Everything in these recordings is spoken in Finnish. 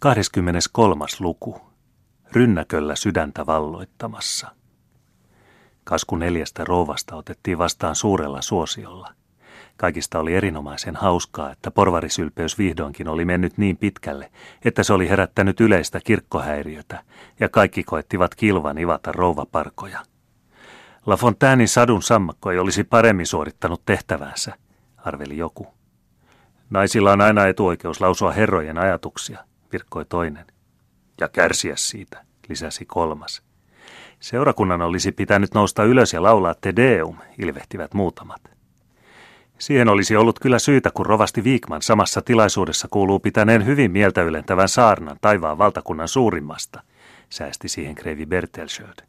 23. luku. Rynnäköllä sydäntä valloittamassa. Kasku neljästä rouvasta otettiin vastaan suurella suosiolla. Kaikista oli erinomaisen hauskaa, että porvarisylpeys vihdoinkin oli mennyt niin pitkälle, että se oli herättänyt yleistä kirkkohäiriötä, ja kaikki koettivat kilvan ivata rouvaparkoja. La Fontainein sadun sammakko ei olisi paremmin suorittanut tehtävänsä, arveli joku. Naisilla on aina etuoikeus lausua herrojen ajatuksia, virkkoi toinen. Ja kärsiä siitä, lisäsi kolmas. Seurakunnan olisi pitänyt nousta ylös ja laulaa Te Deum, ilvehtivät muutamat. Siihen olisi ollut kyllä syytä, kun rovasti Viikman samassa tilaisuudessa kuuluu pitäneen hyvin mieltä ylentävän saarnan taivaan valtakunnan suurimmasta, säästi siihen kreivi Bertelsöd.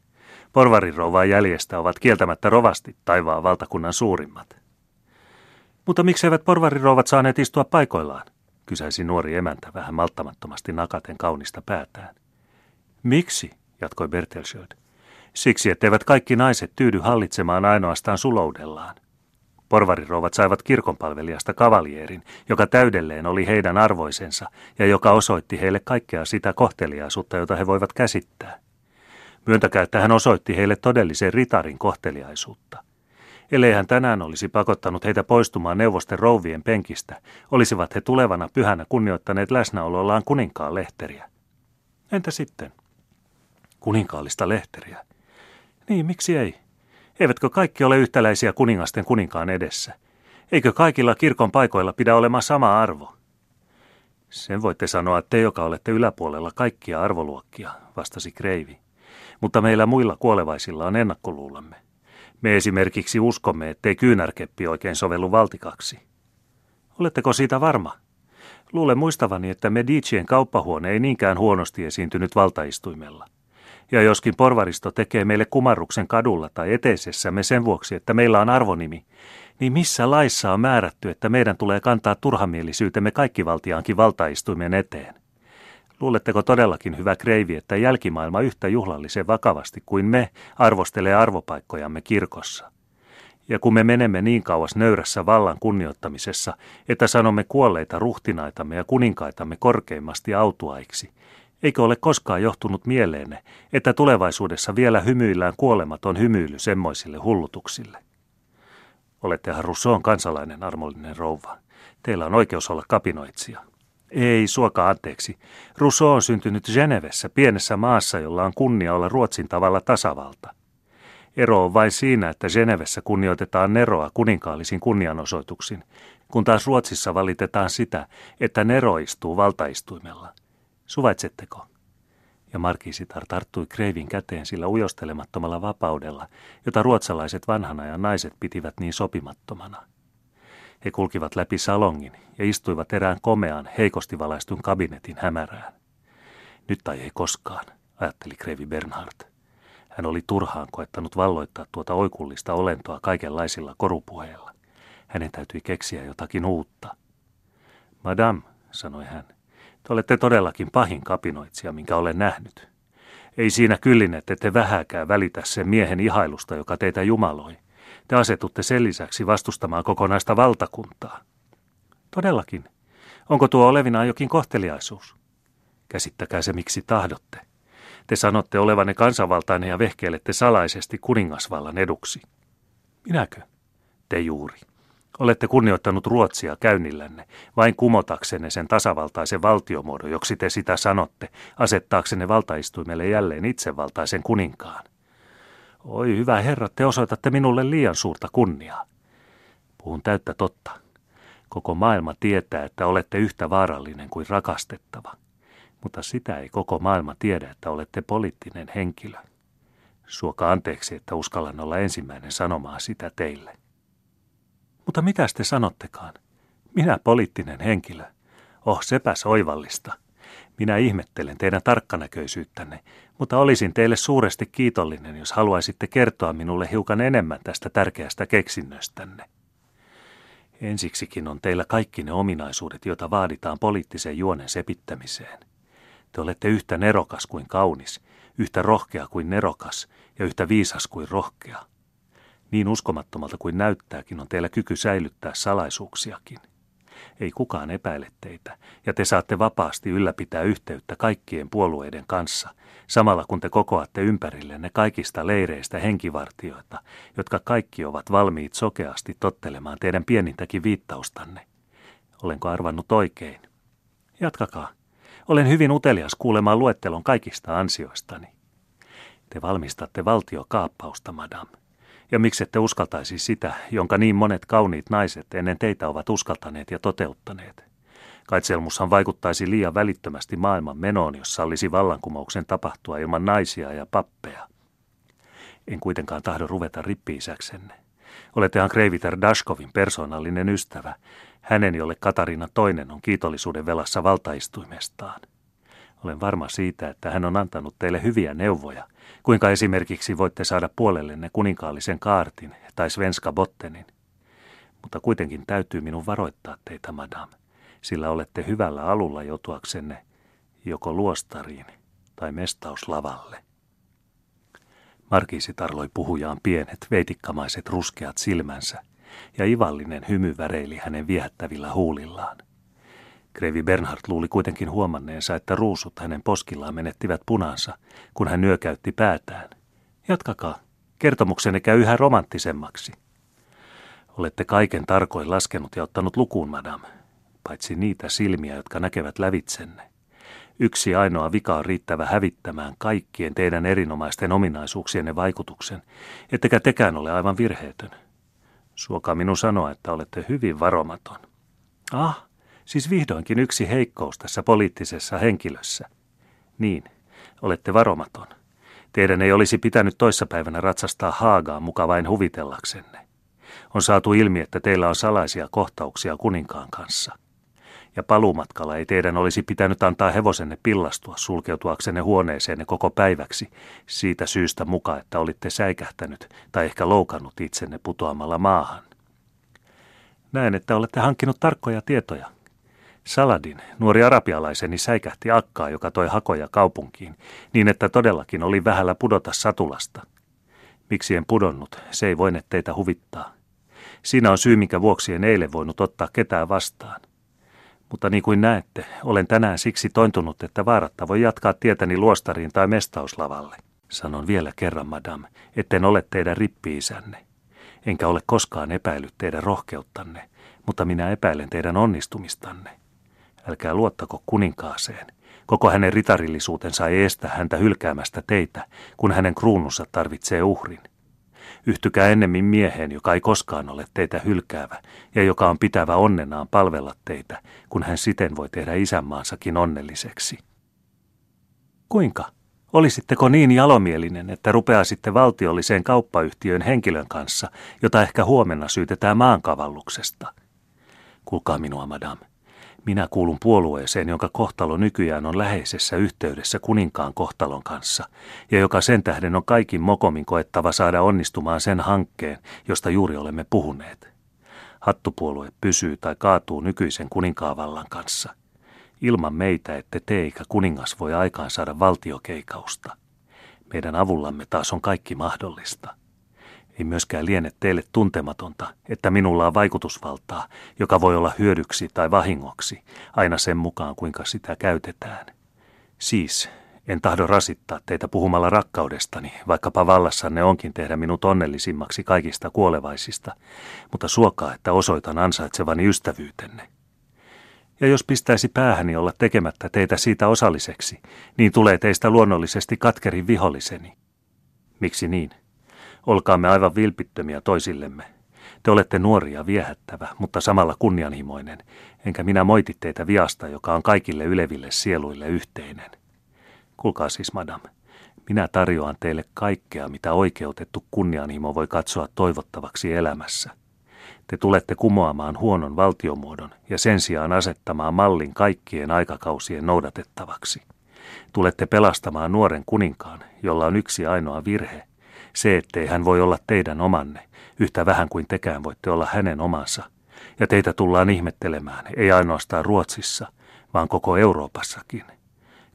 Porvarin rouvaa jäljestä ovat kieltämättä rovasti taivaan valtakunnan suurimmat. Mutta mikseivät porvarirouvat saaneet istua paikoillaan? Kysäisi nuori emäntä vähän malttamattomasti nakaten kaunista päätään. Miksi, jatkoi Bertelsöd. Siksi, etteivät kaikki naiset tyydy hallitsemaan ainoastaan suloudellaan. Porvarirouvat saivat kirkonpalvelijasta kavalierin, joka täydelleen oli heidän arvoisensa ja joka osoitti heille kaikkea sitä kohteliaisuutta, jota he voivat käsittää. Myöntäkää, että hän osoitti heille todellisen ritarin kohteliaisuutta. Ellei hän tänään olisi pakottanut heitä poistumaan neuvosten rouvien penkistä, olisivat he tulevana pyhänä kunnioittaneet läsnäolollaan kuninkaan lehteriä. Entä sitten? Kuninkaallista lehteriä. Niin, miksi ei? Eivätkö kaikki ole yhtäläisiä kuningasten kuninkaan edessä? Eikö kaikilla kirkon paikoilla pidä olemaan sama arvo? Sen voitte sanoa te, joka olette yläpuolella kaikkia arvoluokkia, vastasi Kreivi. Mutta meillä muilla kuolevaisilla on ennakkoluulamme. Me esimerkiksi uskomme, ettei kyynärkeppi oikein sovellu valtikaksi. Oletteko siitä varma? Luulen muistavani, että Medicien kauppahuone ei niinkään huonosti esiintynyt valtaistuimella. Ja joskin porvaristo tekee meille kumarruksen kadulla tai eteisessämme sen vuoksi, että meillä on arvonimi, niin missä laissa on määrätty, että meidän tulee kantaa turhamielisyytemme kaikki valtiaankin valtaistuimen eteen? Luuletteko todellakin, hyvä kreivi, että jälkimaailma yhtä juhlallisen vakavasti kuin me arvostelee arvopaikkojamme kirkossa? Ja kun me menemme niin kauas nöyrässä vallan kunnioittamisessa, että sanomme kuolleita ruhtinaitamme ja kuninkaitamme korkeimmasti autuaiksi, eikö ole koskaan johtunut mieleenne, että tulevaisuudessa vielä hymyillään kuolematon hymyily semmoisille hullutuksille? Olettehan Rousseau'n kansalainen, armollinen rouva. Teillä on oikeus olla kapinoitsija. Ei, suoka anteeksi. Rousseau on syntynyt Genevessä, pienessä maassa, jolla on kunnia olla Ruotsin tavalla tasavalta. Ero on vain siinä, että Genevessä kunnioitetaan Neroa kuninkaallisin kunnianosoituksin, kun taas Ruotsissa valitetaan sitä, että Nero istuu valtaistuimella. Suvaitsetteko? Ja Markisitar tarttui Kreivin käteen sillä ujostelemattomalla vapaudella, jota ruotsalaiset vanhan ajan naiset pitivät niin sopimattomana. He kulkivat läpi salongin ja istuivat erään komean, heikosti valaistun kabinetin hämärään. Nyt tai ei koskaan, ajatteli Krevi Bernhard. Hän oli turhaan koettanut valloittaa tuota oikullista olentoa kaikenlaisilla korupuheilla. Hänen täytyi keksiä jotakin uutta. Madame, sanoi hän, te olette todellakin pahin kapinoitsija, minkä olen nähnyt. Ei siinä kyllin, että te vähäkään välitä sen miehen ihailusta, joka teitä jumaloi. Te asetutte sen lisäksi vastustamaan kokonaista valtakuntaa. Todellakin. Onko tuo olevinaan jokin kohteliaisuus? Käsittäkää se miksi tahdotte. Te sanotte olevanne kansanvaltainen ja vehkeilette salaisesti kuningasvallan eduksi. Minäkö? Te juuri. Olette kunnioittanut Ruotsia käynnillänne, vain kumotaksenne sen tasavaltaisen valtiomuodon, joksi te sitä sanotte, asettaaksenne valtaistuimelle jälleen itsevaltaisen kuninkaan. Oi hyvä herra, te osoitatte minulle liian suurta kunniaa. Puhun täyttä totta. Koko maailma tietää, että olette yhtä vaarallinen kuin rakastettava. Mutta sitä ei koko maailma tiedä, että olette poliittinen henkilö. Suoka anteeksi, että uskallan olla ensimmäinen sanomaan sitä teille. Mutta mitä te sanottekaan? Minä poliittinen henkilö. Oh, sepäs oivallista. Minä ihmettelen teidän tarkkanäköisyyttänne, mutta olisin teille suuresti kiitollinen, jos haluaisitte kertoa minulle hiukan enemmän tästä tärkeästä keksinnöstänne. Ensiksikin on teillä kaikki ne ominaisuudet, joita vaaditaan poliittisen juonen sepittämiseen. Te olette yhtä nerokas kuin kaunis, yhtä rohkea kuin nerokas ja yhtä viisas kuin rohkea. Niin uskomattomalta kuin näyttääkin on teillä kyky säilyttää salaisuuksiakin. Ei kukaan epäile teitä, ja te saatte vapaasti ylläpitää yhteyttä kaikkien puolueiden kanssa, samalla kun te kokoatte ympärillenne kaikista leireistä henkivartioita, jotka kaikki ovat valmiit sokeasti tottelemaan teidän pienintäkin viittaustanne. Olenko arvannut oikein? Jatkakaa. Olen hyvin utelias kuulemaan luettelon kaikista ansioistani. Te valmistatte valtiokaappausta, madam. Ja miksi ette uskaltaisi sitä, jonka niin monet kauniit naiset ennen teitä ovat uskaltaneet ja toteuttaneet? Kaitselmushan vaikuttaisi liian välittömästi maailman menoon, jossa olisi vallankumouksen tapahtua ilman naisia ja pappeja. En kuitenkaan tahdo ruveta rippiisäksenne. Olettehan Kreiviter Dashkovin persoonallinen ystävä, hänen jolle Katarina toinen on kiitollisuuden velassa valtaistuimestaan. Olen varma siitä, että hän on antanut teille hyviä neuvoja, kuinka esimerkiksi voitte saada puolellenne kuninkaallisen kaartin tai svenska bottenin. Mutta kuitenkin täytyy minun varoittaa teitä, madame, sillä olette hyvällä alulla joutuaksenne joko luostariin tai mestauslavalle. Markiisi tarloi puhujaan pienet, veitikkamaiset ruskeat silmänsä, ja ivallinen hymy väreili hänen viehättävillä huulillaan. Krevi Bernhard luuli kuitenkin huomanneensa, että ruusut hänen poskillaan menettivät punansa, kun hän nyökäytti päätään. Jatkakaa. Kertomuksenne käy yhä romanttisemmaksi. Olette kaiken tarkoin laskenut ja ottanut lukuun, madam, paitsi niitä silmiä, jotka näkevät lävitsenne. Yksi ainoa vika on riittävä hävittämään kaikkien teidän erinomaisten ominaisuuksienne vaikutuksen, ettekä tekään ole aivan virheetön. Suokaa minun sanoa, että olette hyvin varomaton. Ah, Siis vihdoinkin yksi heikkous tässä poliittisessa henkilössä. Niin, olette varomaton. Teidän ei olisi pitänyt toissapäivänä ratsastaa Haagaan muka vain huvitellaksenne. On saatu ilmi, että teillä on salaisia kohtauksia kuninkaan kanssa. Ja paluumatkalla ei teidän olisi pitänyt antaa hevosenne pillastua sulkeutuaksenne huoneeseenne koko päiväksi siitä syystä muka, että olitte säikähtänyt tai ehkä loukannut itsenne putoamalla maahan. Näen, että olette hankkinut tarkkoja tietoja, Saladin, nuori arabialaiseni, säikähti akkaa, joka toi hakoja kaupunkiin, niin että todellakin oli vähällä pudota satulasta. Miksi en pudonnut, se ei voine teitä huvittaa. Siinä on syy, minkä vuoksi en eilen voinut ottaa ketään vastaan. Mutta niin kuin näette, olen tänään siksi tointunut, että vaaratta voi jatkaa tietäni luostariin tai mestauslavalle. Sanon vielä kerran, madame, etten ole teidän rippi-isänne. Enkä ole koskaan epäillyt teidän rohkeuttanne, mutta minä epäilen teidän onnistumistanne. Älkää luottako kuninkaaseen. Koko hänen ritarillisuutensa ei estä häntä hylkäämästä teitä, kun hänen kruununsa tarvitsee uhrin. Yhtykää ennemmin mieheen, joka ei koskaan ole teitä hylkäävä ja joka on pitävä onnenaan palvella teitä, kun hän siten voi tehdä isänmaansakin onnelliseksi. Kuinka? Olisitteko niin jalomielinen, että rupeaisitte valtiolliseen kauppayhtiön henkilön kanssa, jota ehkä huomenna syytetään maankavalluksesta? Kuulkaa minua, madame. Minä kuulun puolueeseen, jonka kohtalo nykyään on läheisessä yhteydessä kuninkaan kohtalon kanssa, ja joka sen tähden on kaikin mokomin koettava saada onnistumaan sen hankkeen, josta juuri olemme puhuneet. Hattupuolue pysyy tai kaatuu nykyisen kuninkaavallan kanssa. Ilman meitä ette te eikä kuningas voi aikaan saada valtiokeikausta. Meidän avullamme taas on kaikki mahdollista. Ei myöskään liene teille tuntematonta, että minulla on vaikutusvaltaa, joka voi olla hyödyksi tai vahingoksi, aina sen mukaan kuinka sitä käytetään. Siis, en tahdo rasittaa teitä puhumalla rakkaudestani, vaikkapa vallassanne onkin tehdä minut onnellisimmaksi kaikista kuolevaisista, mutta suokaa, että osoitan ansaitsevani ystävyytenne. Ja jos pistäisi päähäni olla tekemättä teitä siitä osalliseksi, niin tulee teistä luonnollisesti katkerin viholliseni. Miksi niin? Olkaamme aivan vilpittömiä toisillemme. Te olette nuoria viehättävä, mutta samalla kunnianhimoinen, enkä minä moiti teitä viasta, joka on kaikille yleville sieluille yhteinen. Kuulkaa siis, madam, minä tarjoan teille kaikkea, mitä oikeutettu kunnianhimo voi katsoa toivottavaksi elämässä. Te tulette kumoamaan huonon valtiomuodon ja sen sijaan asettamaan mallin kaikkien aikakausien noudatettavaksi. Tulette pelastamaan nuoren kuninkaan, jolla on yksi ainoa virhe, se, ettei hän voi olla teidän omanne, yhtä vähän kuin tekään voitte olla hänen omansa. Ja teitä tullaan ihmettelemään, ei ainoastaan Ruotsissa, vaan koko Euroopassakin.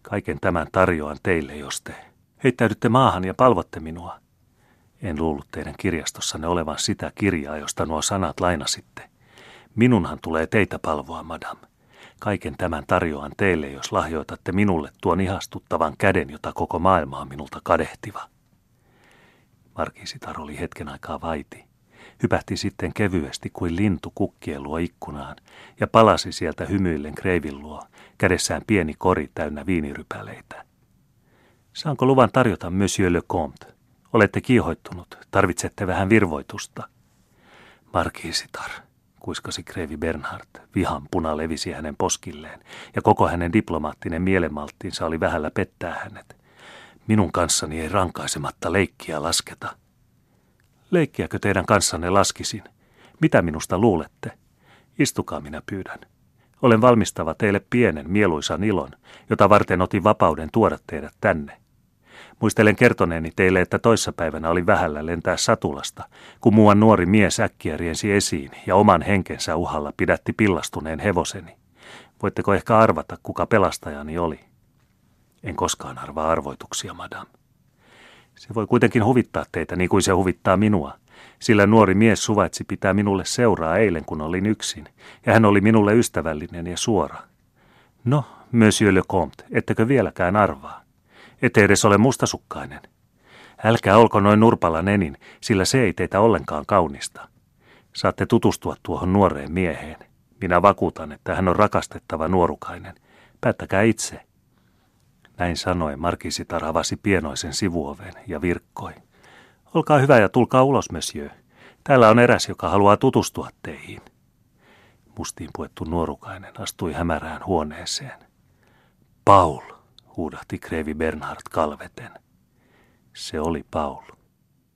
Kaiken tämän tarjoan teille, jos te heittäydytte maahan ja palvotte minua. En luullut teidän kirjastossanne olevan sitä kirjaa, josta nuo sanat lainasitte. Minunhan tulee teitä palvoa, madam. Kaiken tämän tarjoan teille, jos lahjoitatte minulle tuon ihastuttavan käden, jota koko maailma on minulta kadehtiva. Markiisitar oli hetken aikaa vaiti. Hypähti sitten kevyesti kuin lintu kukkien luo ikkunaan ja palasi sieltä hymyillen kreivin luo, kädessään pieni kori täynnä viinirypäleitä. Saanko luvan tarjota Monsieur le Comte? Olette kiihoittunut, tarvitsette vähän virvoitusta. Markiisitar, kuiskasi Kreivi Bernhard. Vihan puna levisi hänen poskilleen, ja koko hänen diplomaattinen mielenmalttinsa oli vähällä pettää hänet. Minun kanssani ei rankaisematta leikkiä lasketa. Leikkiäkö teidän kanssanne laskisin? Mitä minusta luulette? Istukaa minä pyydän. Olen valmistava teille pienen mieluisan ilon, jota varten otin vapauden tuoda teidät tänne. Muistelen kertoneeni teille, että toissapäivänä oli vähällä lentää satulasta, kun muuan nuori mies äkkiä riensi esiin ja oman henkensä uhalla pidätti pillastuneen hevoseni. Voitteko ehkä arvata, kuka pelastajani oli? En koskaan arvaa arvoituksia, madam. Se voi kuitenkin huvittaa teitä niin kuin se huvittaa minua, sillä nuori mies suvaitsi pitää minulle seuraa eilen, kun olin yksin, ja hän oli minulle ystävällinen ja suora. No, monsieur le comte, ettekö vieläkään arvaa? Ette edes ole mustasukkainen. Älkää olko noin nurpalla nenin, sillä se ei teitä ollenkaan kaunista. Saatte tutustua tuohon nuoreen mieheen. Minä vakuutan, että hän on rakastettava nuorukainen. Päättäkää itse. Näin sanoen Markisitar avasi pienoisen sivuoven ja virkkoi. Olkaa hyvä ja tulkaa ulos, monsieur. Täällä on eräs, joka haluaa tutustua teihin. Mustiin puettu nuorukainen astui hämärään huoneeseen. Paul, huudahti Krevi Bernhard kalveten. Se oli Paul.